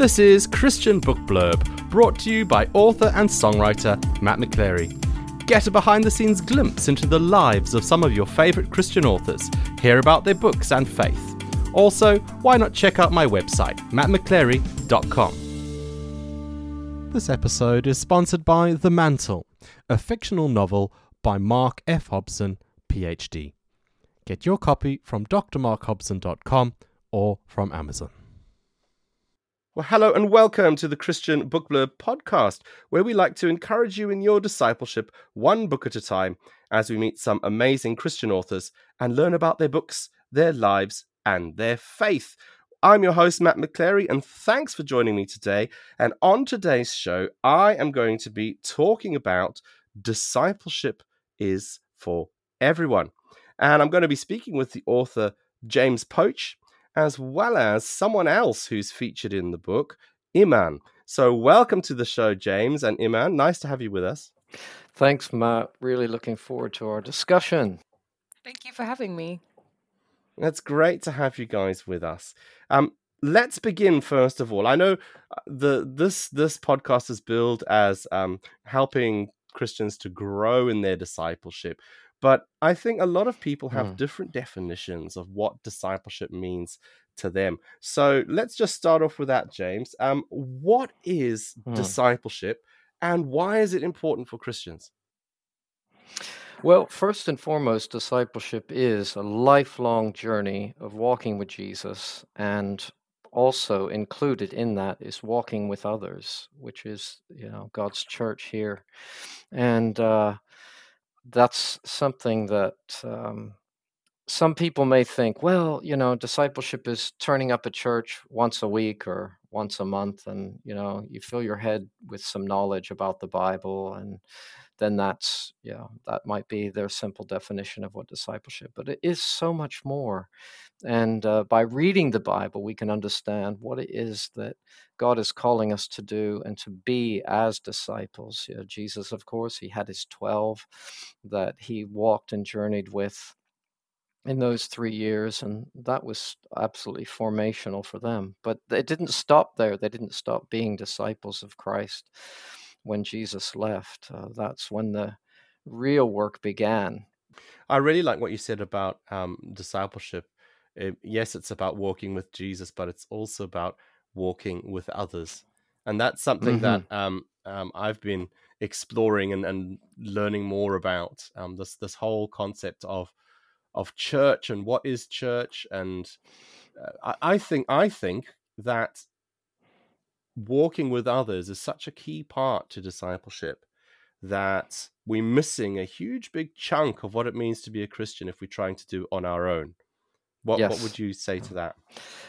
This is Christian Book Blurb, brought to you by author and songwriter Matt McChlery. Get a behind the scenes glimpse into the lives of some of your favourite Christian authors, hear about their books and faith. Also, why not check out my website, mattmcchlery.com. This episode is sponsored by The Mantle, a fictional novel by Mark F. Hobson, PhD. Get your copy from drmarkhobson.com or from Amazon. Well, hello and welcome to the Christian Book Blurb podcast, where we like to encourage you in your discipleship one book at a time as we meet some amazing Christian authors and learn about their books, their lives, and their faith. I'm your host, Matt McChlery, and thanks for joining me today. And on today's show, I am going to be talking about discipleship is for everyone. And I'm going to be speaking with the author, James Poch as well as someone else who's featured in the book, Iman. So, welcome to the show, James and Iman. Nice to have you with us. Thanks, Matt. Really looking forward to our discussion. Thank you for having me. It's great to have you guys with us. Um, let's begin first of all. I know uh, the this this podcast is billed as um, helping Christians to grow in their discipleship, but I think a lot of people have mm. different definitions of what discipleship means to them. So let's just start off with that, James. Um, what is mm. discipleship and why is it important for Christians? Well, first and foremost, discipleship is a lifelong journey of walking with Jesus, and also included in that is walking with others, which is you know God's church here, and uh, that's something that um, some people may think, well, you know, discipleship is turning up at church once a week or once a month, and you know, you fill your head with some knowledge about the Bible, and then that's yeah, that might be their simple definition of what discipleship. But it is so much more, and uh, by reading the Bible, we can understand what it is that God is calling us to do and to be as disciples. You know, Jesus, of course, he had his 12 that he walked and journeyed with in those three years, and that was absolutely formational for them. But it didn't stop there. They didn't stop being disciples of Christ when Jesus left. Uh, that's when the real work began. I really like what you said about um, discipleship it, yes, it's about walking with Jesus, but it's also about walking with others, and that's something mm-hmm. that um, um, I've been exploring and, and learning more about. Um, this this whole concept of of church and what is church, and uh, I, I think I think that walking with others is such a key part to discipleship that we're missing a huge big chunk of what it means to be a Christian if we're trying to do on our own. What yes. what would you say to that?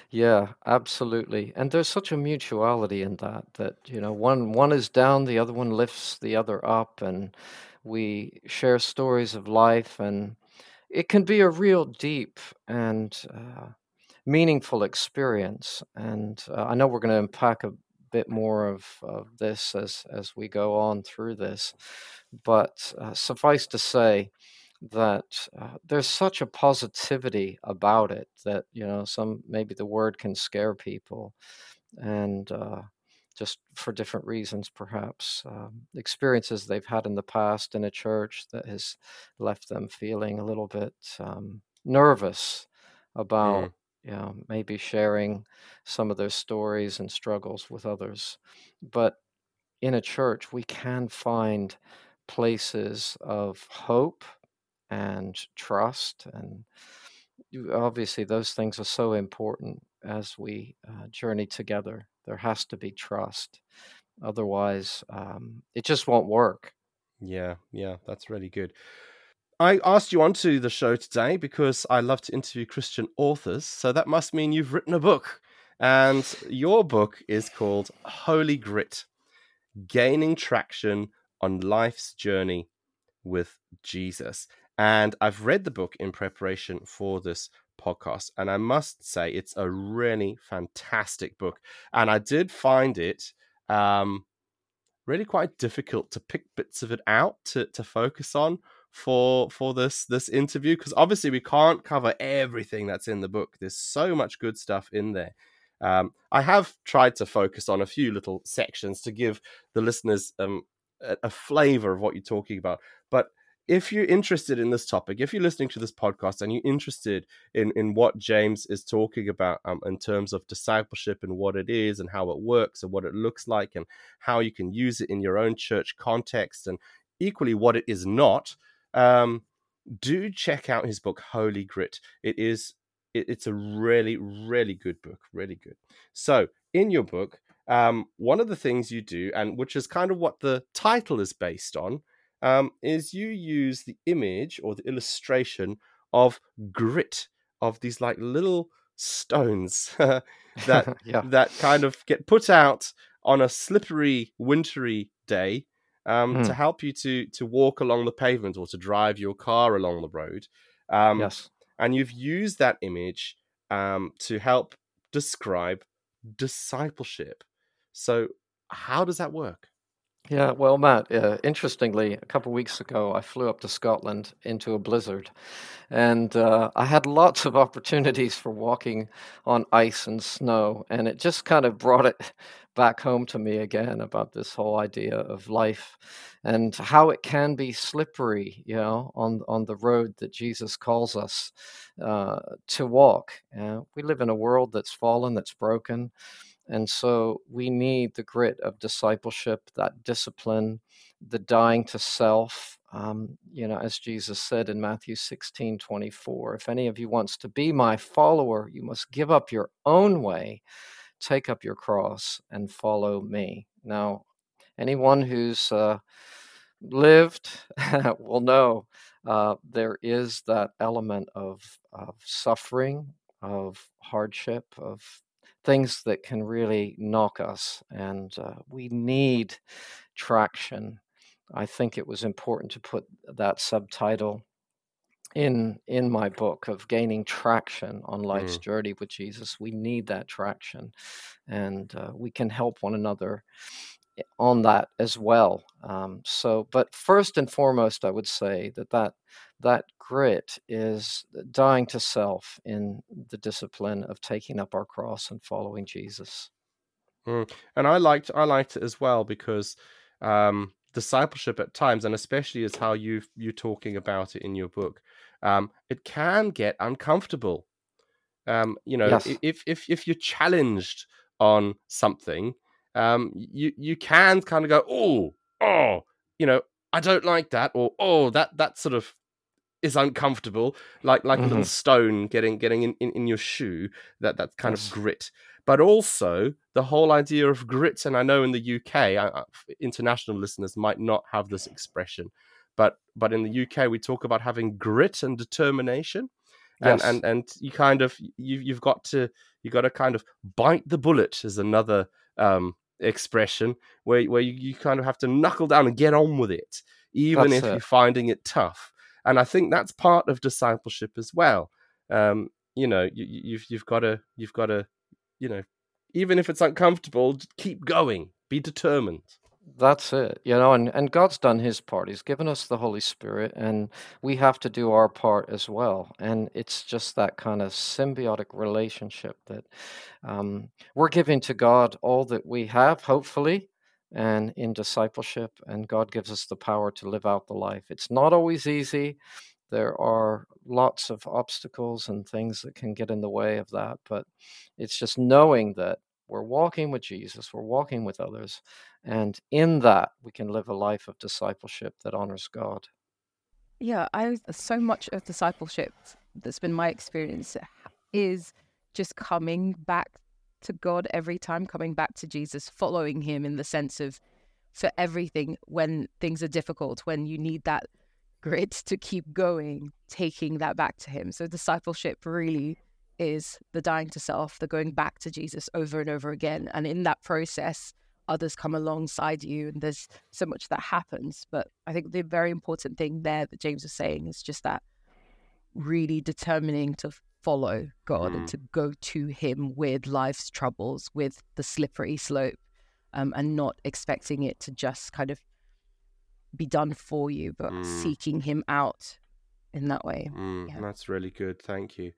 Yeah, absolutely. And there's such a mutuality in that that you know one one is down, the other one lifts the other up, and we share stories of life, and it can be a real deep and uh, meaningful experience. And uh, I know we're going to unpack a bit more of, of this as as we go on through this, but uh, suffice to say that uh, there's such a positivity about it that you know some maybe the word can scare people and uh, just for different reasons perhaps um, experiences they've had in the past in a church that has left them feeling a little bit um, nervous about mm. Know maybe sharing some of their stories and struggles with others. But in a church we can find places of hope and trust and obviously those things are so important as we uh, journey together. There has to be trust. Otherwise um, it just won't work. Yeah yeah that's really good i asked you onto the show today because i love to interview christian authors so that must mean you've written a book and your book is called holy grit gaining traction on life's journey with jesus and I've read the book in preparation for this podcast. And I must say, it's a really fantastic book. And I did find it um, really quite difficult to pick bits of it out to, to focus on for for this this interview because obviously we can't cover everything that's in the book there's so much good stuff in there Um, I have tried to focus on a few little sections to give the listeners um, a, a flavor of what you're talking about. But if you're interested in this topic, if you're listening to this podcast and you're interested in, in what James is talking about um, in terms of discipleship and what it is and how it works and what it looks like and how you can use it in your own church context and equally what it is not, um, do check out his book Holy Grit. It is it, it's a really really good book, really good. So in your book, um, one of the things you do, and which is kind of what the title is based on, um, is you use the image or the illustration of grit of these like little stones that yeah. that kind of get put out on a slippery wintry day um, mm. to help you to to walk along the pavement or to drive your car along the road. Um, yes, and you've used that image um, to help describe discipleship. So, how does that work? Yeah, well, Matt, uh, interestingly, a couple of weeks ago, I flew up to Scotland into a blizzard, and uh, I had lots of opportunities for walking on ice and snow, and it just kind of brought it back home to me again about this whole idea of life and how it can be slippery, you know, on on the road that Jesus calls us uh, to walk. Uh, we live in a world that's fallen, that's broken and so we need the grit of discipleship, that discipline, the dying to self. Um, you know, as Jesus said in Matthew 16 24, if any of you wants to be my follower, you must give up your own way, take up your cross, and follow me. Now, anyone who's uh, lived will know uh, there is that element of, of suffering, of hardship, of things that can really knock us. And uh, we need traction. I think it was important to put that subtitle in in my book of gaining traction on life's mm. journey with Jesus. We need that traction, and uh, we can help one another on that as well. Um, so, but first and foremost, I would say that that that grit is dying to self in the discipline of taking up our cross and following Jesus. Mm. And I liked I liked it as well because um, discipleship at times, and especially as how you you talking about it in your book, um, it can get uncomfortable. Um, you know, yes. if if if you're challenged on something, um, you you can kind of go, oh, oh, you know, I don't like that, or oh, that that sort of is uncomfortable, like like mm-hmm. a little mm-hmm. stone getting getting in, in, in your shoe. That that kind yes. of grit, but also the whole idea of grit. And I know in the UK, I, international listeners might not have this expression, but but in the UK we talk about having grit and determination. And, yes. and and you kind of you you've got to you got to kind of bite the bullet is another um, expression where where you, you kind of have to knuckle down and get on with it, even that's if it. you're finding it tough. And I think that's part of discipleship as well. Um, you know, you, you've you've got to you've got to, you know, even if it's uncomfortable, keep going, be determined. That's it, you know, and, and God's done his part. He's given us the Holy Spirit, and we have to do our part as well. And it's just that kind of symbiotic relationship that um, we're giving to God all that we have, hopefully, and in discipleship, and God gives us the power to live out the life. It's not always easy. There are lots of obstacles and things that can get in the way of that, but it's just knowing that we're walking with Jesus, we're walking with others, and in that we can live a life of discipleship that honors God. Yeah, I so much of discipleship that's been my experience is just coming back to God every time, coming back to Jesus, following him in the sense of for everything when things are difficult, when you need that grit to keep going, taking that back to him. So discipleship really is the dying to self, the going back to Jesus over and over again. And in that process, others come alongside you, and there's so much that happens. But I think the very important thing there that James is saying is just that really determining to follow God mm. and to go to Him with life's troubles, with the slippery slope, um, and not expecting it to just kind of be done for you, but mm. seeking Him out in that way. Mm, yeah. That's really good. Thank you.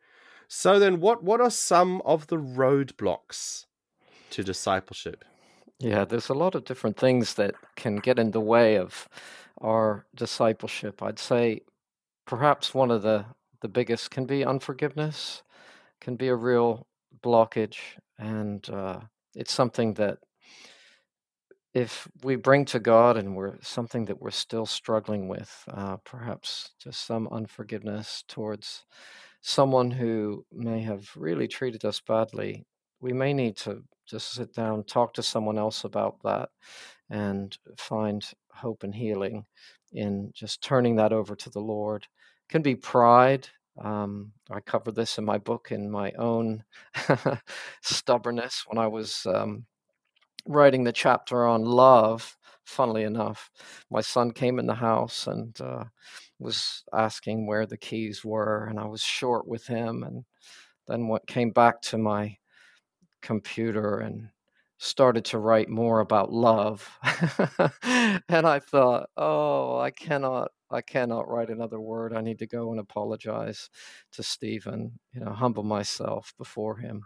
So then, what what are some of the roadblocks to discipleship? Yeah, there's a lot of different things that can get in the way of our discipleship. I'd say perhaps one of the the biggest can be unforgiveness, can be a real blockage, and uh, it's something that if we bring to God and we're something that we're still struggling with, uh, perhaps just some unforgiveness towards someone who may have really treated us badly, we may need to just sit down, talk to someone else about that, and find hope and healing in just turning that over to the Lord. It can be pride. Um, I cover this in my book in my own stubbornness when I was um, writing the chapter on love, funnily enough, my son came in the house and uh, was asking where the keys were, and I was short with him. And then what came back to my computer and started to write more about love. and I thought, oh, I cannot I cannot write another word. I need to go and apologize to Stephen, you know, humble myself before him.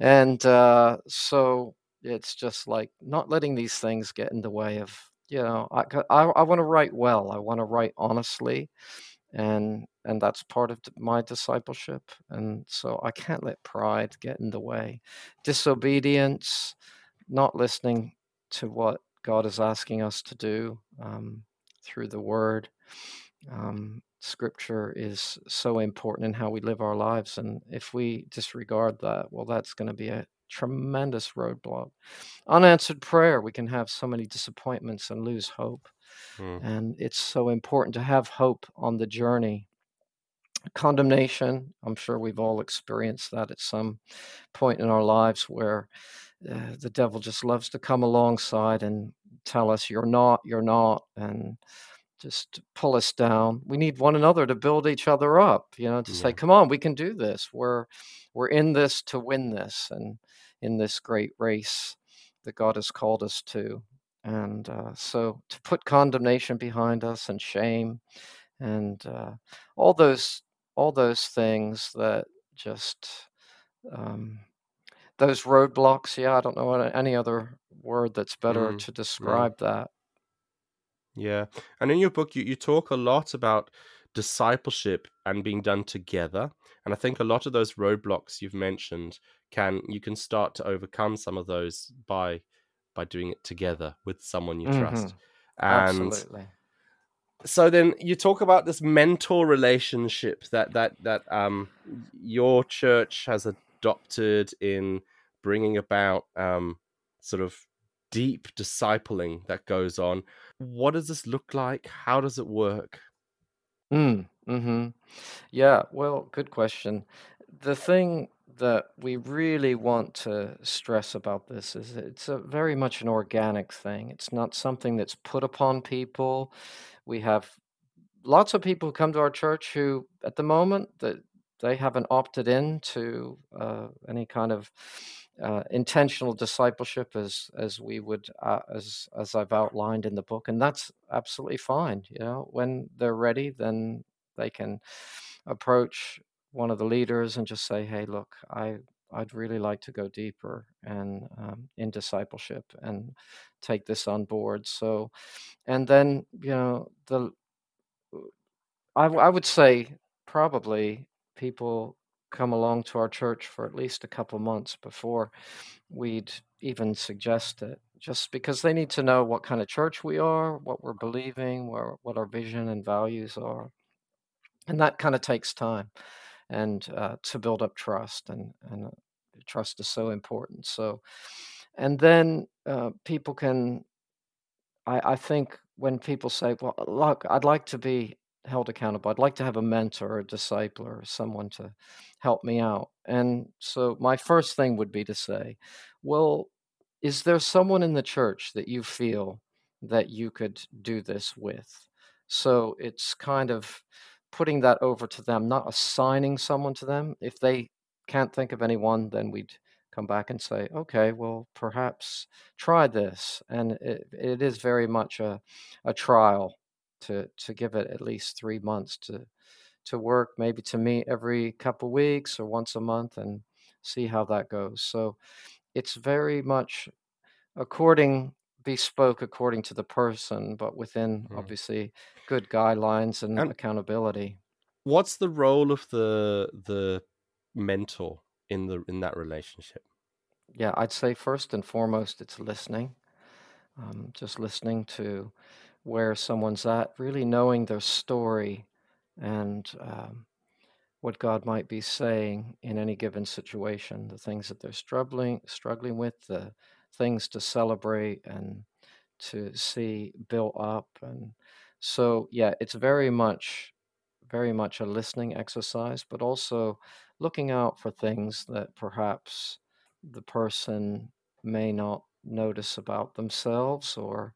And uh, so it's just like not letting these things get in the way of you know i i, I want to write well i want to write honestly and and that's part of my discipleship and so i can't let pride get in the way. Disobedience not listening to what god is asking us to do um, through the word um, scripture is so important in how we live our lives and if we disregard that well that's going to be a tremendous roadblock. Unanswered prayer, we can have so many disappointments and lose hope. Mm. And it's so important to have hope on the journey. Condemnation, I'm sure we've all experienced that at some point in our lives where uh, the devil just loves to come alongside and tell us, you're not, you're not. And just pull us down. We need one another to build each other up, you know, to yeah. say, come on, we can do this. We're we're in this to win this and in this great race that God has called us to. And uh, so to put condemnation behind us and shame and uh, all those all those things that just um, those roadblocks. Yeah, I don't know any other word that's better mm, to describe that. Yeah. And in your book, you, you talk a lot about discipleship and being done together. And I think a lot of those roadblocks you've mentioned can you can start to overcome some of those by by doing it together with someone you mm-hmm. trust. And Absolutely. So then you talk about this mentor relationship that that that um your church has adopted in bringing about um sort of deep discipling that goes on. What does this look like? How does it work? Mm, hmm Yeah, well, good question. The thing that we really want to stress about this is it's a very much an organic thing. It's not something that's put upon people. We have lots of people who come to our church who, at the moment, that they haven't opted in to uh, any kind of uh, intentional discipleship as as we would uh, as as I've outlined in the book, and that's absolutely fine. You know, when they're ready, then they can approach one of the leaders and just say, "Hey, look, I I'd really like to go deeper and um, in discipleship and take this on board." So, and then you know the I, I would say probably people come along to our church for at least a couple months before we'd even suggest it, just because they need to know what kind of church we are, what we're believing, where, what our vision and values are. And that kind of takes time and uh, to build up trust, and, and uh, trust is so important. So, and then uh, people can, I, I think when people say, well, look, I'd like to be held accountable. I'd like to have a mentor, a disciple, or someone to help me out. And so my first thing would be to say, well, is there someone in the church that you feel that you could do this with? So it's kind of putting that over to them, not assigning someone to them. If they can't think of anyone, then we'd come back and say, okay, well, perhaps try this. And it, it is very much a, a trial to to give it at least three months to to work, maybe to meet every couple weeks or once a month and see how that goes. So it's very much according bespoke according to the person, but within Mm. obviously good guidelines and, And- accountability. What's the role of the the mentor in the in that relationship? Yeah, I'd say first and foremost, it's listening. Um, just listening to where someone's at, really knowing their story and um, what God might be saying in any given situation, the things that they're struggling struggling with, the things to celebrate and to see built up. And so, yeah, it's very much, very much a listening exercise, but also looking out for things that perhaps the person may not notice about themselves, or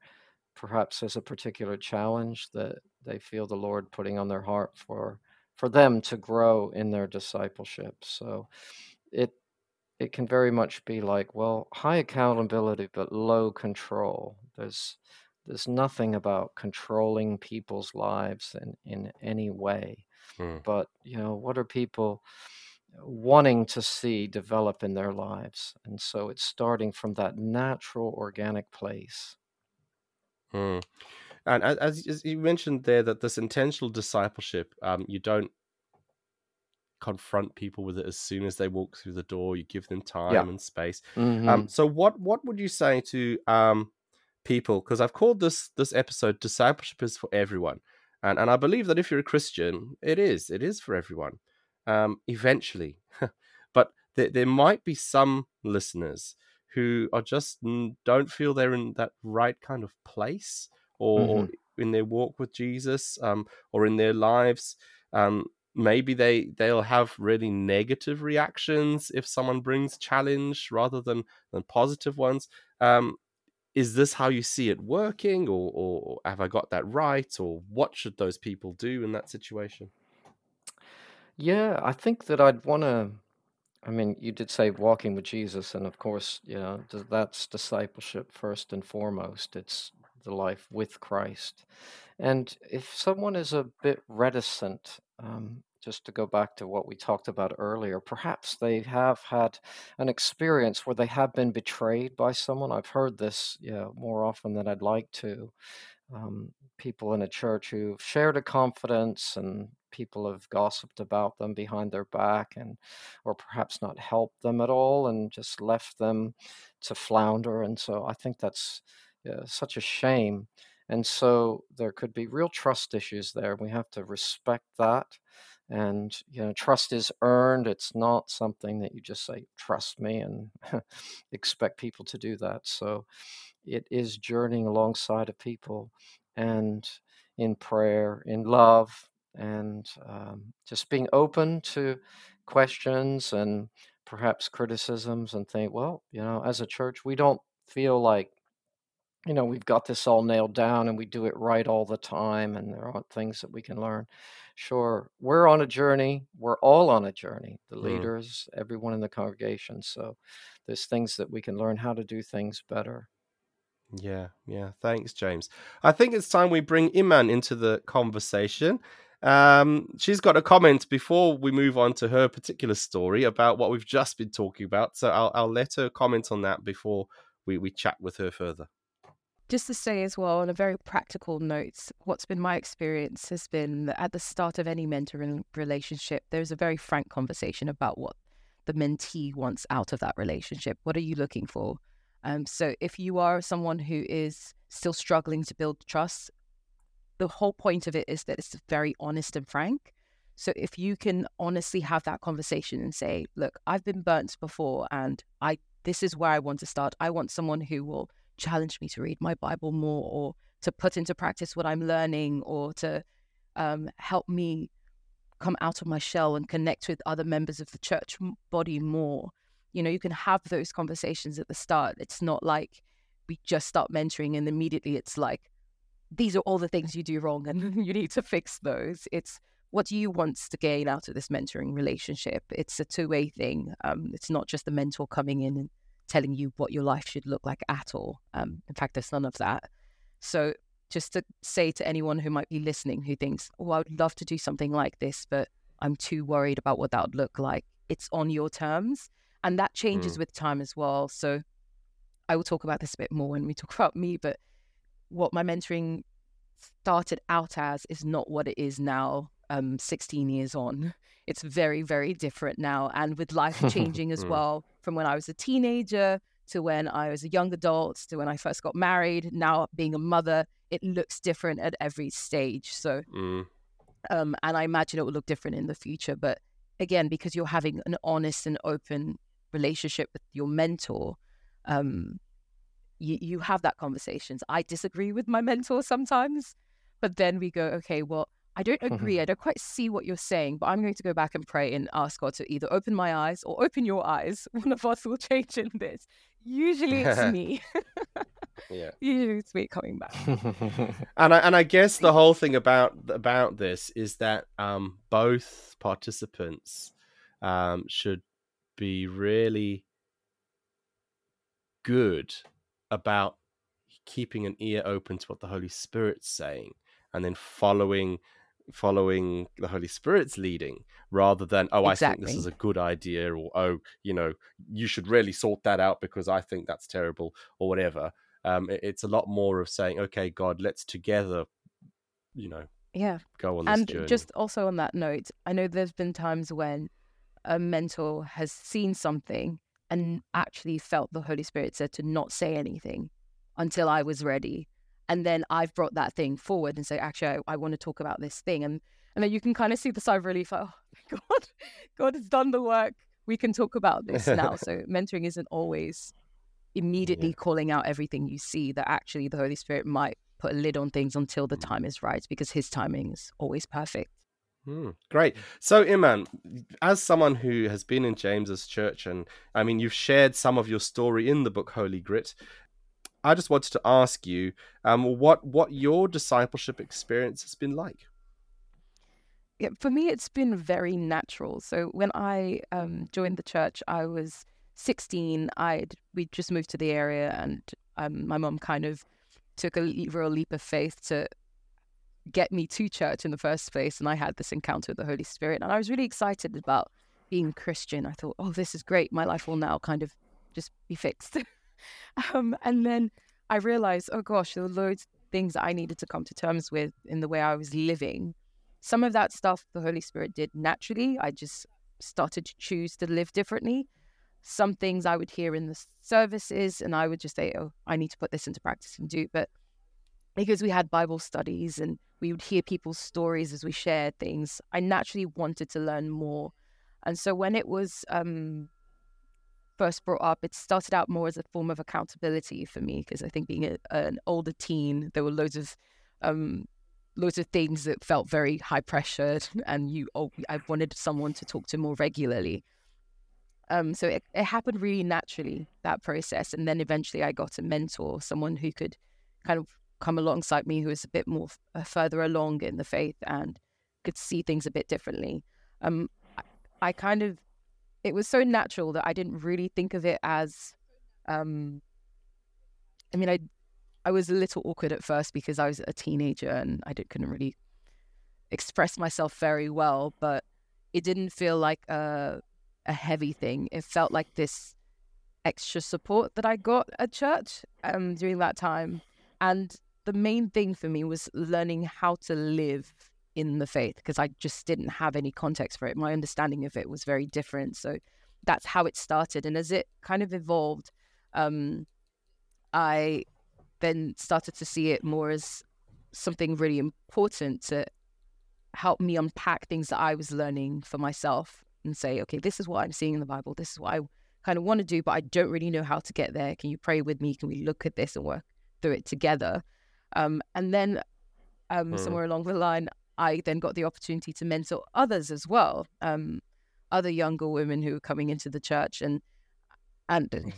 perhaps there's a particular challenge that they feel the Lord putting on their heart for for them to grow in their discipleship. So it it can very much be like, well, high accountability but low control. There's there's nothing about controlling people's lives in, in any way. Hmm. But, you know, what are people wanting to see develop in their lives? And so it's starting from that natural organic place. Hmm. And as, as you mentioned there, that this intentional discipleship, um, you don't confront people with it as soon as they walk through the door. You give them time and space. Mhm. Um, so what what would you say to um people? Because I've called this this episode "Discipleship is for Everyone," and and I believe that if you're a Christian, it is it is for everyone. Um, eventually, but there there might be some listeners who are just don't feel they're in that right kind of place or, or in their walk with Jesus um, or in their lives. Um, maybe they they'll have really negative reactions if someone brings challenge rather than than positive ones. Um, is this how you see it working, or, or have I got that right, or what should those people do in that situation? Yeah, I think that I'd want to. I mean, you did say walking with Jesus, and of course, you know, that's discipleship first and foremost. It's the life with Christ. And if someone is a bit reticent, um, just to go back to what we talked about earlier, perhaps they have had an experience where they have been betrayed by someone. I've heard this, yeah, more often than I'd like to um, people in a church who've shared a confidence and people have gossiped about them behind their back and or perhaps not helped them at all and just left them to flounder and so i think that's yeah, such a shame. And so there could be real trust issues there we have to respect that and you know trust is earned it's not something that you just say trust me and expect people to do that so it is journeying alongside of people and in prayer, in love, and um, just being open to questions and perhaps criticisms and think, well, you know, as a church, we don't feel like, you know, we've got this all nailed down and we do it right all the time and there aren't things that we can learn. Sure, we're on a journey. We're all on a journey, the Mm. leaders, everyone in the congregation. So there's things that we can learn how to do things better. Yeah, yeah. Thanks, James. I think it's time we bring Iman into the conversation. Um, she's got a comment before we move on to her particular story about what we've just been talking about. So I'll, I'll let her comment on that before we, we chat with her further. Just to say as well, on a very practical note, what's been my experience has been that at the start of any mentoring relationship, there's a very frank conversation about what the mentee wants out of that relationship. What are you looking for? Um, so if you are someone who is still struggling to build trust, the whole point of it is that it's very honest and frank. So if you can honestly have that conversation and say, "Look, I've been burnt before, and I this is where I want to start. I want someone who will challenge me to read my Bible more, or to put into practice what I'm learning, or to um, help me come out of my shell and connect with other members of the church body more." You know, you can have those conversations at the start. It's not like we just start mentoring and immediately it's like these are all the things you do wrong and you need to fix those. It's what do you want to gain out of this mentoring relationship? It's a two way thing. Um, it's not just the mentor coming in and telling you what your life should look like at all. Um, in fact, there's none of that. So just to say to anyone who might be listening who thinks, oh, I would love to do something like this, but I'm too worried about what that would look like. It's on your terms. And that changes Mm. with time as well. So I will talk about this a bit more when we talk about me, but what my mentoring started out as is not what it is now, um, 16 years on. It's very, very different now. And with life changing as Mm. well, from when I was a teenager to when I was a young adult to when I first got married, now being a mother, it looks different at every stage. So, Mm. um, and I imagine it will look different in the future. But again, because you're having an honest and open relationship with your mentor, um, you, you have that conversations. I disagree with my mentor sometimes, but then we go, okay, well, I don't agree. I don't quite see what you're saying, but I'm going to go back and pray and ask God to either open my eyes or open your eyes. One of us will change in this. Usually it's me. Yeah. Usually it's me coming back. and I, and I guess the whole thing about about this is that um, both participants um, should be really good about keeping an ear open to what the Holy Spirit's saying, and then following following the Holy Spirit's leading, rather than oh I think this is a good idea, or oh you know you should really sort that out because I think that's terrible, or whatever um, it- it's a lot more of saying, okay, God, let's together, you know, Yeah. go on and journey. just also on that note, I know there's been times when a mentor has seen something and actually felt the Holy Spirit said to not say anything until I was ready. And then I've brought that thing forward and say, actually, I, I want to talk about this thing. And and then you can kind of see the sigh of relief, like, oh my God, God has done the work. We can talk about this now. so mentoring isn't always immediately calling out everything you see, that actually the Holy Spirit might put a lid on things until the Mm. time is right, because his timing is always perfect. Hmm, great. So, Iman, as someone who has been in James's church, and I mean, you've shared some of your story in the book Holy Grit. I just wanted to ask you, um, what what your discipleship experience has been like. yeah, for me, it's been very natural. So when I um, joined the church, I was 16. I'd we just moved to the area, and um, my mom kind of took a real leap of faith to get me to church in the first place. And I had this encounter with the Holy Spirit, and I was really excited about being Christian. I thought, oh, this is great. My life will now kind of just be fixed. um, and then I realized, oh gosh, there were loads of things I needed to come to terms with in the way I was living some of that stuff the Holy Spirit did naturally. I just started to choose to live differently. Some things I would hear in the services, and I would just say, "Oh, I need to put this into practice and do." But because we had Bible studies and we would hear people's stories as we shared things, I naturally wanted to learn more. And so when it was um, first brought up, it started out more as a form of accountability for me because I think being a, an older teen, there were loads of um, loads of things that felt very high pressured and you oh I wanted someone to talk to more regularly. Um so it, it happened really naturally, that process. And then eventually I got a mentor, someone who could kind of come alongside me who was a bit more f- uh, further along in the faith and could see things a bit differently. Um I, I kind of it was so natural that I didn't really think of it as um I mean I I was a little awkward at first because I was a teenager and I did, couldn't really express myself very well, but it didn't feel like a, a heavy thing. It felt like this extra support that I got at church um, during that time. And the main thing for me was learning how to live in the faith because I just didn't have any context for it. My understanding of it was very different. So that's how it started. And as it kind of evolved, um, I then started to see it more as something really important to help me unpack things that I was learning for myself and say, okay, this is what I'm seeing in the Bible. This is what I kind of want to do, but I don't really know how to get there. Can you pray with me? Can we look at this and work through it together? Um, and then um, Hmm. somewhere along the line, I then got the opportunity to mentor others as well, um, other younger women who were coming into the church and and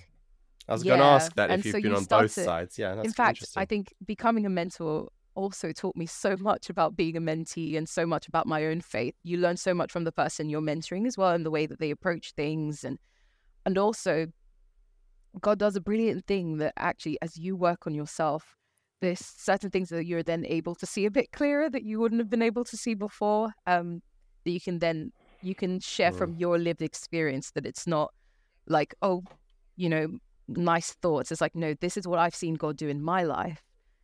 I was going to ask that and if you've so been you on both sides. Yeah, that's in fact. I think becoming a mentor also taught me so much about being a mentee and so much about my own faith. You learn so much from the person you're mentoring as well and the way that they approach things and and also God does a brilliant thing that actually as you work on yourself, there's certain things that you're then able to see a bit clearer that you wouldn't have been able to see before. Um, that you can then you can share Mm. from your lived experience. That it's not like oh, you know, nice thoughts. It's like no, this is what I've seen God do in my life.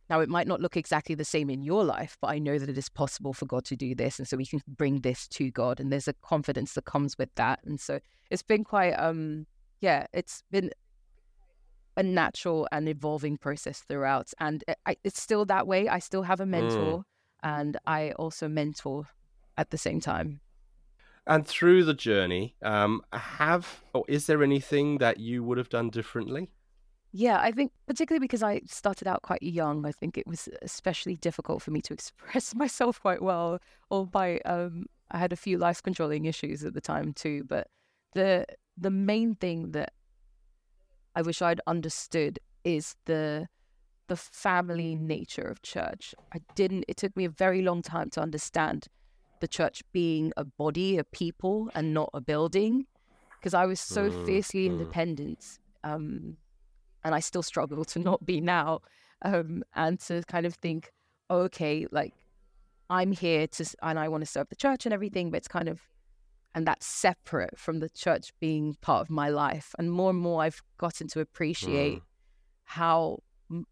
Now it might not look exactly the same in your life, but I know that it is possible for God to do this, and so we can bring this to God. And there's a confidence that comes with that. And so it's been quite um yeah, it's been a natural and evolving process throughout. And I, it's still that way. I still have a mentor and I also mentor at the same time. And through the journey, um, have or is there anything that you would have done differently? Yeah, I think particularly because I started out quite young, I think it was especially difficult for me to express myself quite well. Or by um, I had a few life controlling issues at the time too. But the the main thing that I wish I'd understood is the the family nature of church. I didn't. It took me a very long time to understand the church being a body, a people, and not a building, because I was so Mm, fiercely mm. independent. Um, and I still struggle to not be now, um, and to kind of think, oh, okay, like I'm here to, and I want to serve the church and everything, but it's kind of, and that's separate from the church being part of my life. And more and more, I've gotten to appreciate Mm. how,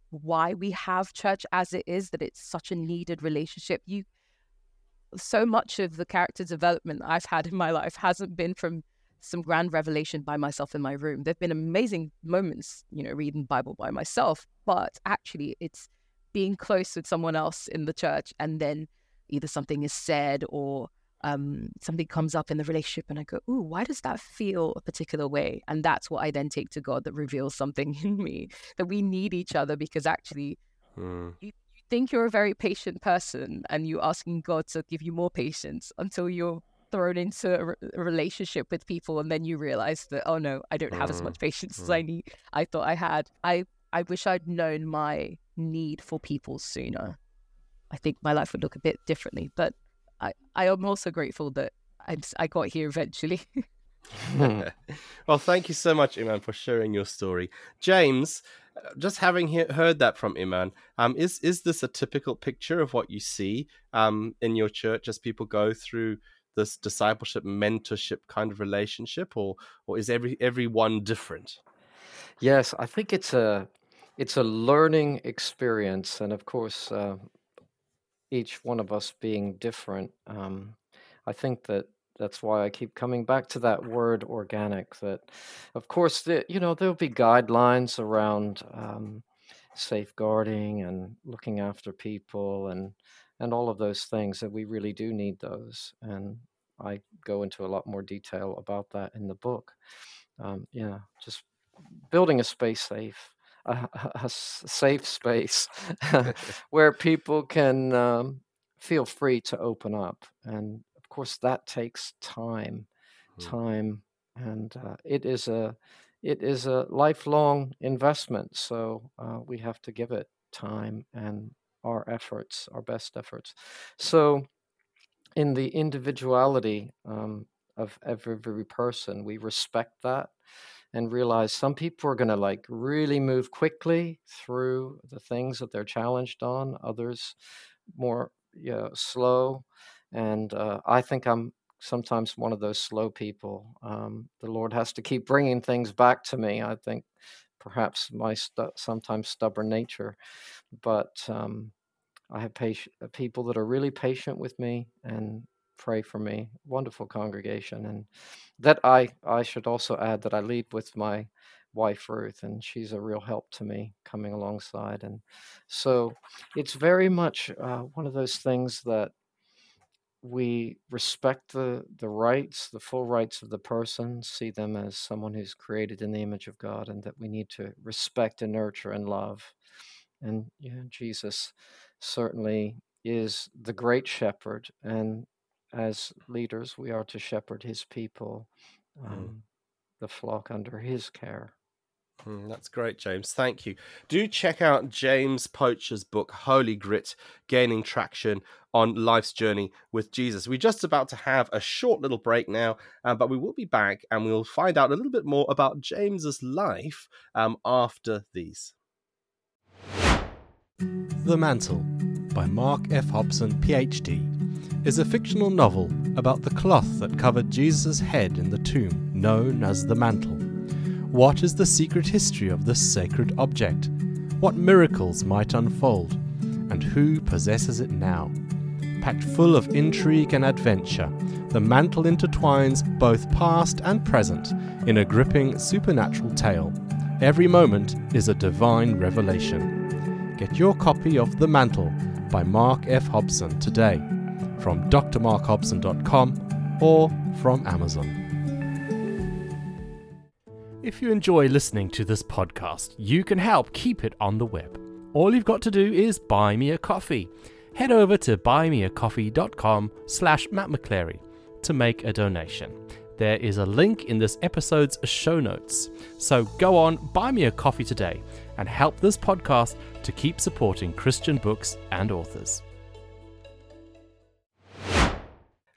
why we have church as it is, that it's such a needed relationship. You, so much of the character development I've had in my life hasn't been from some grand revelation by myself in my room. There've been amazing moments, you know, reading Bible by myself, but actually it's being close with someone else in the church and then either something is said or um, something comes up in the relationship and I go, ooh, why does that feel a particular way? And that's what I then take to God that reveals something in me that we need each other because actually Mm. you, you think you're a very patient person and you're asking God to give you more patience until you're thrown into a, re- a relationship with people and then you realize that oh no I don't have as Mm, much patience as I need I thought I had I I wish I'd known my need for people sooner I think my life would look a bit differently but I I am also grateful that I I got here eventually well, thank you so much, Iman, for sharing your story. James, uh, just having he- heard that from Iman, um, is is this a typical picture of what you see um, in your church as people go through this discipleship, mentorship kind of relationship, or or is every everyone different? Yes, I think it's a it's a learning experience, and of course, uh, each one of us being different. Um, I think that that's why I keep coming back to that word organic. That, of course, the, you know there'll be guidelines around um, safeguarding and looking after people and and all of those things that we really do need those. And I go into a lot more detail about that in the book. Um, yeah, just building a space safe, a, a- safe space where people can um, feel free to open up. And of course, that takes time, Mm. time, and uh, it is a it is a lifelong investment. So uh, we have to give it time and our efforts, our best efforts. So in the individuality um, of every person, we respect that and realize some people are going to like really move quickly through the things that they're challenged on, others more you know, slow. And uh, I think I'm sometimes one of those slow people. Um, the Lord has to keep bringing things back to me. I think perhaps my stu- sometimes stubborn nature, but um, I have patient, people that are really patient with me and pray for me. Wonderful congregation, and that I I should also add that I lead with my wife Ruth, and she's a real help to me coming alongside. And so it's very much uh, one of those things that we respect the the rights, the full rights of the person, see them as someone who's created in the image of God, and that we need to respect and nurture and love. And yeah, Jesus certainly is the great shepherd, and as leaders, we are to shepherd his people, um, the flock under his care. Mm, that's great, James. Thank you. Do check out James Poch's book, Holy Grit Gaining Traction on Life's Journey with Jesus. We're just about to have a short little break now, uh, but we will be back and we'll find out a little bit more about James's life um, after these. The Mantle by Mark F. Hobson, PhD, is a fictional novel about the cloth that covered Jesus' head in the tomb known as the mantle. What is the secret history of this sacred object? What miracles might unfold? And who possesses it now? Packed full of intrigue and adventure, the mantle intertwines both past and present in a gripping supernatural tale. Every moment is a divine revelation. Get your copy of The Mantle by Mark F. Hobson today from drmarkhobson.com or from Amazon. If you enjoy listening to this podcast, you can help keep it on the web. All you've got to do is buy me a coffee. Head over to buymeacoffee.com slash Matt McChlery to make a donation. There is a link in this episode's show notes. So go on, buy me a coffee today and help this podcast to keep supporting Christian books and authors.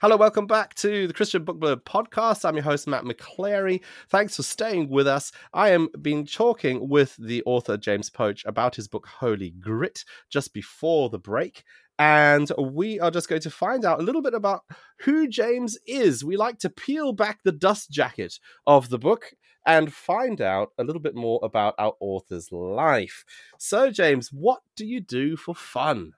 Hello, welcome back to the Christian Book Blurb podcast. I'm your host, Matt McChlery. Thanks for staying with us. I am been talking with the author, James Poch about his book, Holy Grit, just before the break. And we are just going to find out a little bit about who James is. We like to peel back the dust jacket of the book and find out a little bit more about our author's life. So, James, what do you do for fun?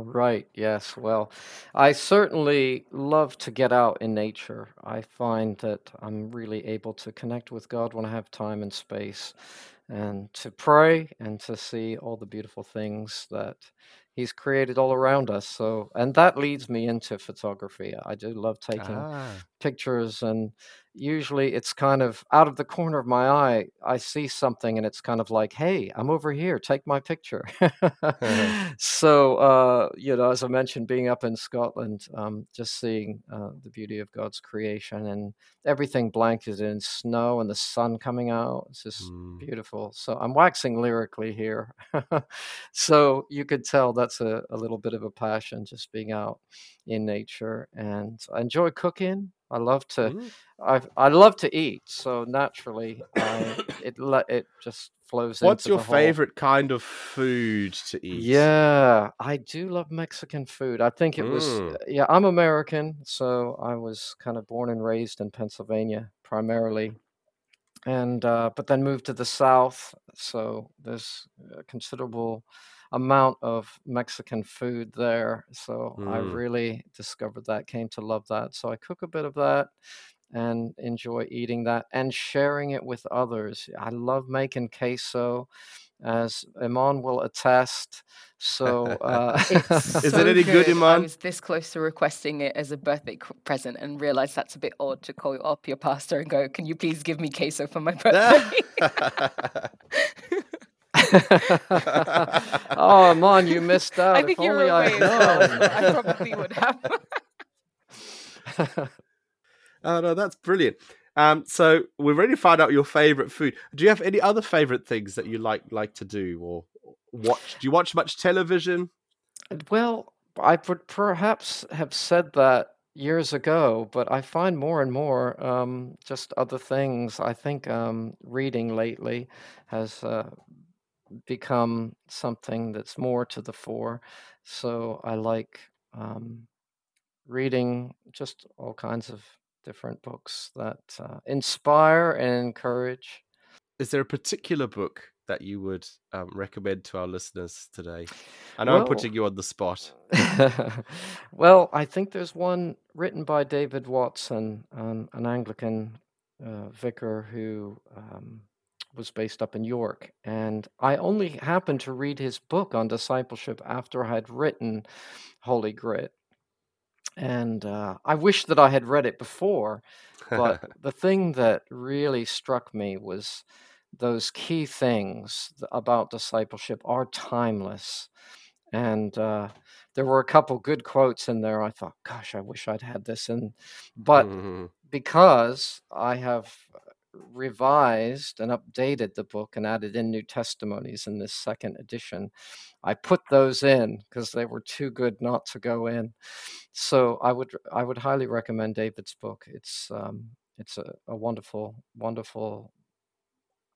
Right, yes. Well, I certainly love to get out in nature. I find that I'm really able to connect with God when I have time and space and to pray and to see all the beautiful things that he's created all around us. So, and that leads me into photography. I do love taking Ah, pictures and usually it's kind of out of the corner of my eye i see something and it's kind of like hey i'm over here take my picture. So uh, you know as i mentioned being up in scotland um, just seeing uh, the beauty of god's creation and everything blanketed in snow and the sun coming out it's just mm, beautiful. So i'm waxing lyrically here. So you could tell that's a, a little bit of a passion just being out in nature and i enjoy cooking i love to mm. I I love to eat, so naturally, I it le- it just flows What's your whole. favorite kind of food to eat? Yeah, I do love Mexican food. I think it was Mm. yeah. I'm American, so I was kind of born and raised in Pennsylvania primarily, and uh, but then moved to the South. So there's a considerable amount of Mexican food there. So I Mm. really discovered that, came to love that. So I cook a bit of that and enjoy eating that and sharing it with others. I love making queso, as Iman will attest. So, uh, It's Is so it any good, I Iman? was this close to requesting it as a birthday c- present and realized that's a bit odd to call up your pastor and go, "Can you please give me queso for my birthday?" oh, Iman, you missed out. I If think you're only away I'd well. I probably would have. oh no, that's brilliant. Um, so we've already found out your favorite food. Do you have any other favorite things that you like like to do or watch? Do you watch much television? Well, I would perhaps have said that years ago, but I find more and more um, just other things. I think um, reading lately has uh, become something that's more to the fore. So I like um, reading just all kinds of different books that uh, inspire and encourage. Is there a particular book that you would um, recommend to our listeners today? I know I'm putting you on the spot. well, I think there's one written by David Watson, um, an Anglican uh, vicar who um, was based up in York. And I only happened to read his book on discipleship after I had written Holy Grit. And uh, I wish that I had read it before, but the thing that really struck me was those key things about discipleship are timeless. And uh, there were a couple good quotes in there. I thought, gosh, I wish I'd had this. And but Mhm. because I have revised and updated the book and added in new testimonies in this second edition, I put those in because they were too good not to go in. So I would I would highly recommend David's book. It's um, it's a, a wonderful wonderful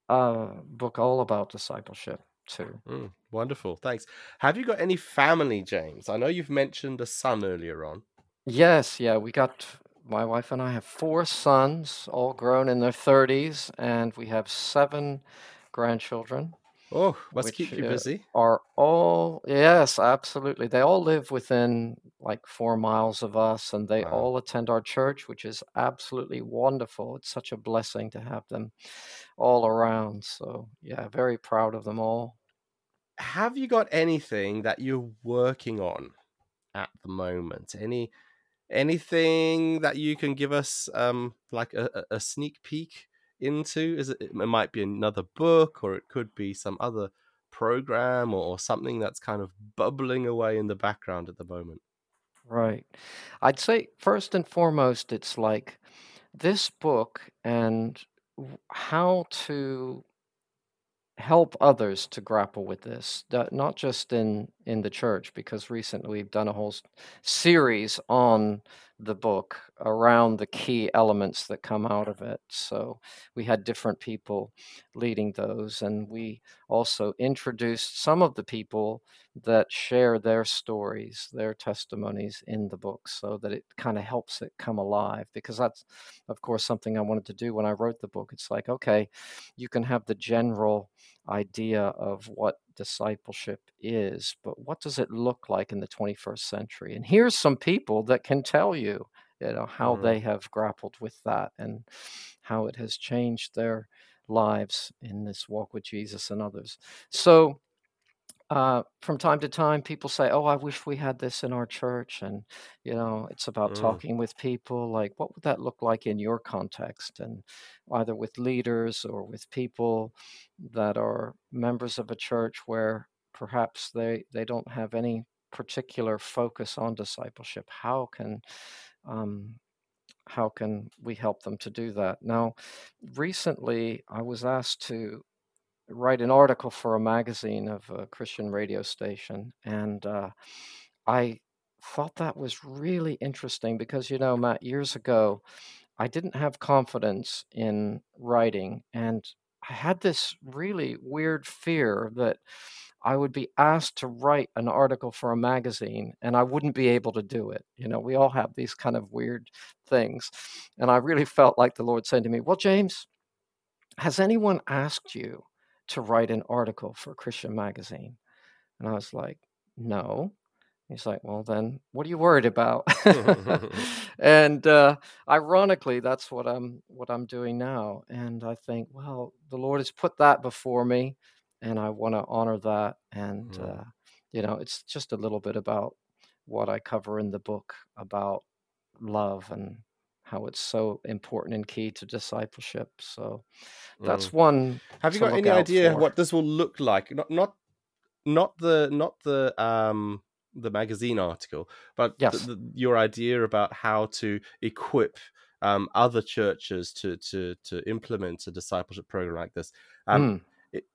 uh, book all about discipleship. too. Mm, wonderful. Thanks. Have you got any family, James? I know you've mentioned a son earlier on. Yes, yeah, we got my wife and I have four sons, all grown in their 30s, and we have seven grandchildren. Oh, must keep you uh, busy. are all yes, absolutely. They all live within like four miles of us, and they Wow. all attend our church, which is absolutely wonderful. It's such a blessing to have them all around. So yeah, very proud of them all. Have you got anything that you're working on at the moment? Any anything that you can give us um like a, a sneak peek into? Is it it might be another book or it could be some other program or, or something that's kind of bubbling away in the background at the moment. Right. I'd say first and foremost, it's like this book and how to help others to grapple with this not just in in the church because recently we've done a whole series on the book around the key elements that come out of it so we had different people leading those and we also introduced some of the people that share their stories their testimonies in the book so that it kind of helps it come alive because that's of course something i wanted to do when i wrote the book. It's like okay you can have the general idea of what discipleship is, but what does it look like in the 21st century? And here's some people that can tell you, you know, how Mhm. they have grappled with that and how it has changed their lives in this walk with Jesus and others. So, uh, from time to time, people say, "Oh, I wish we had this in our church," and you know, it's about Mm. talking with people. Like, what would that look like in your context, and either with leaders or with people that are members of a church where perhaps they they don't have any particular focus on discipleship. How can um, how can we help them to do that? Now, recently, I was asked to write an article for a magazine of a Christian radio station, and uh, I thought that was really interesting because, you know, Matt, years ago, I didn't have confidence in writing, and I had this really weird fear that I would be asked to write an article for a magazine and I wouldn't be able to do it. You know, we all have these kind of weird things. And I really felt like the Lord said to me, Well, James, has anyone asked you to write an article for Christian magazine? And I was like, no. He's like, well, then what are you worried about? and uh, ironically, that's what I'm what I'm doing now. And I think, well, the Lord has put that before me, and I want to honor that. And Mm. uh, you know, it's just a little bit about what I cover in the book about love and how it's so important and key to discipleship. So Mm. that's one Have you got any idea for. what this will look like? Not not not the not the um the magazine article, but Yes. the, your idea about how to equip um other churches to to to implement a discipleship program like this. Um, Mm.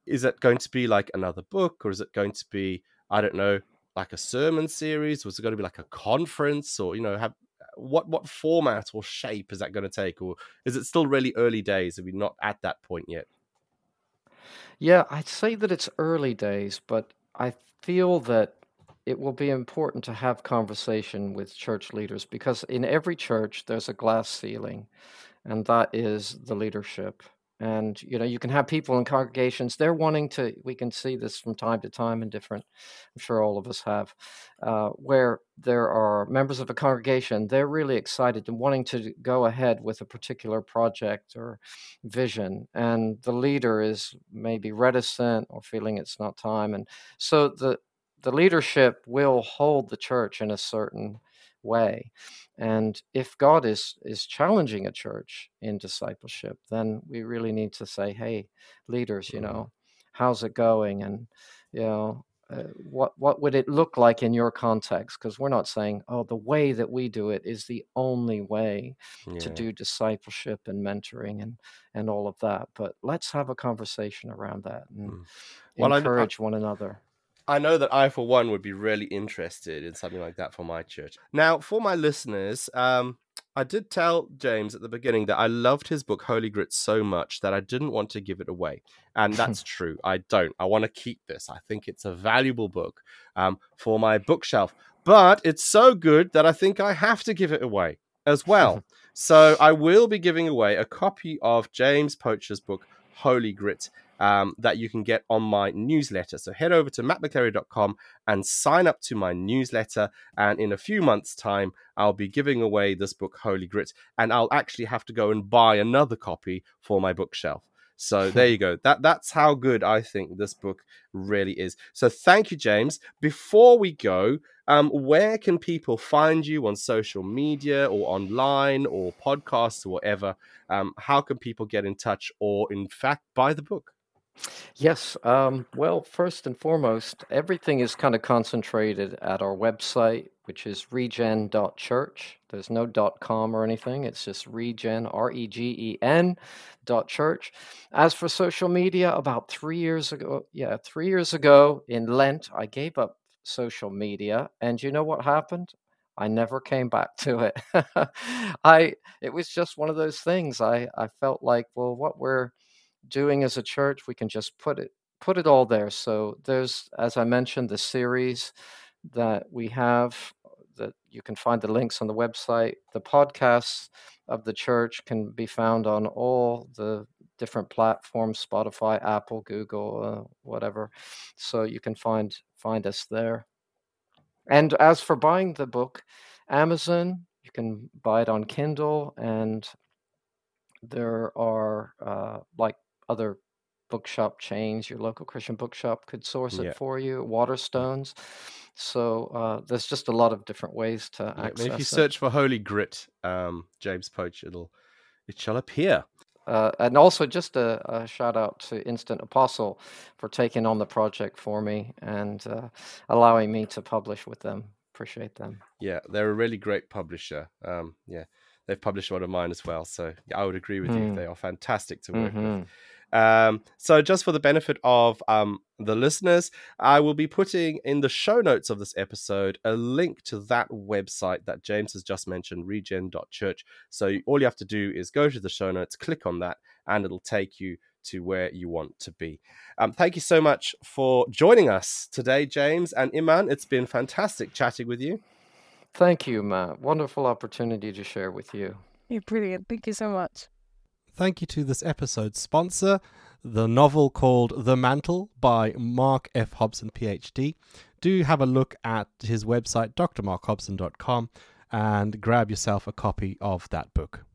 is it going to be like another book, or is it going to be I don't know, like a sermon series, or is it going to be like a conference, or you know, have what what format or shape is that going to take, or is it still really early days? Are we not at that point yet? Yeah, I'd say that it's early days, but I feel that it will be important to have conversation with church leaders because in every church there's a glass ceiling, and that is the leadership. And you know, you can have people in congregations, they're wanting to, we can see this from time to time in different, I'm sure all of us have, uh, where there are members of a congregation, they're really excited and wanting to go ahead with a particular project or vision and the leader is maybe reticent or feeling it's not time and so the the leadership will hold the church in a certain way and if god is is challenging a church in discipleship then we really need to say hey leaders you Mhm. know how's it going? And you know uh, what what would it look like in your context? Because we're not saying oh the way that we do it is the only way to do discipleship and mentoring and and all of that. But let's have a conversation around that and Mm. Well, I, I encourage one another I know that I, for one, would be really interested in something like that for my church. Now, for my listeners, um, I did tell James at the beginning that I loved his book Holy Grit so much that I didn't want to give it away, and that's true. I don't. I want to keep this. I think it's a valuable book um, for my bookshelf, but it's so good that I think I have to give it away as well. so I will be giving away a copy of James Poch's book Holy Grit um, that you can get on my newsletter. So head over to mattmcchlery.com and sign up to my newsletter. And in a few months' time, I'll be giving away this book, Holy Grit, and I'll actually have to go and buy another copy for my bookshelf. So there you go. That that's how good I think this book really is. So thank you, James. Before we go, um, where can people find you on social media or online or podcasts or whatever? Um, how can people get in touch or, in fact, buy the book? Yes. Um, well, first and foremost, everything is kind of concentrated at our website, which is regen.church. There's no .dot .com or anything. It's just regen, R-E-G-E-N dot church. As for social media, about three years ago, yeah, three years ago in Lent, I gave up social media, and you know what happened? I never came back to it. I it was just one of those things. I I felt like, well, what we're doing as a church, we can just put it put it all there. So there's, as I mentioned, the series that we have that you can find the links on the website. The podcasts of the church can be found on all the different platforms spotify apple google uh, whatever so you can find find us there and as for buying the book amazon you can buy it on kindle and there are uh, like other bookshop chains. Your local Christian bookshop could source Yeah. it for you. Waterstones. So uh, there's just a lot of different ways to Yeah, access if you it. search for Holy Grit, um, James Poch, it'll it shall appear. Uh, and also just a, a shout out to Instant Apostle for taking on the project for me and uh, allowing me to publish with them. Appreciate them. Yeah, they're a really great publisher. Um, yeah, they've published one of mine as well, so I would agree with you. Mm. They are fantastic to work with. Um, so, just for the benefit of um, the listeners, I will be putting in the show notes of this episode a link to that website that James has just mentioned, regen.church. So, all you have to do is go to the show notes, click on that, and it'll take you to where you want to be. Um, thank you so much for joining us today, James and Iman. It's been fantastic chatting with you. Thank you, Matt. Wonderful opportunity to share with you. You're brilliant. Thank you so much. Thank you to this episode's sponsor, the novel called The Mantle by Mark F. Hobson, PhD. Do have a look at his website, drmarkhobson.com, and grab yourself a copy of that book.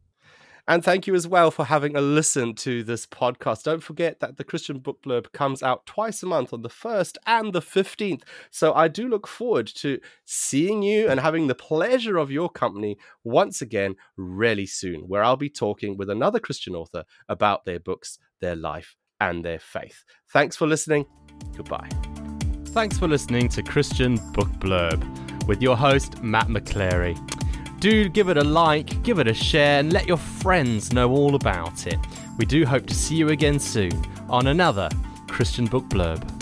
And thank you as well for having a listen to this podcast. Don't forget that the Christian Book Blurb comes out twice a month on the 1st and the 15th. So I do look forward to seeing you and having the pleasure of your company once again really soon, where I'll be talking with another Christian author about their books, their life, and their faith. Thanks for listening. Goodbye. Thanks for listening to Christian Book Blurb with your host, Matt McChlery. Do give it a like, give it a share, and let your friends know all about it. We do hope to see you again soon on another Christian Book Blurb.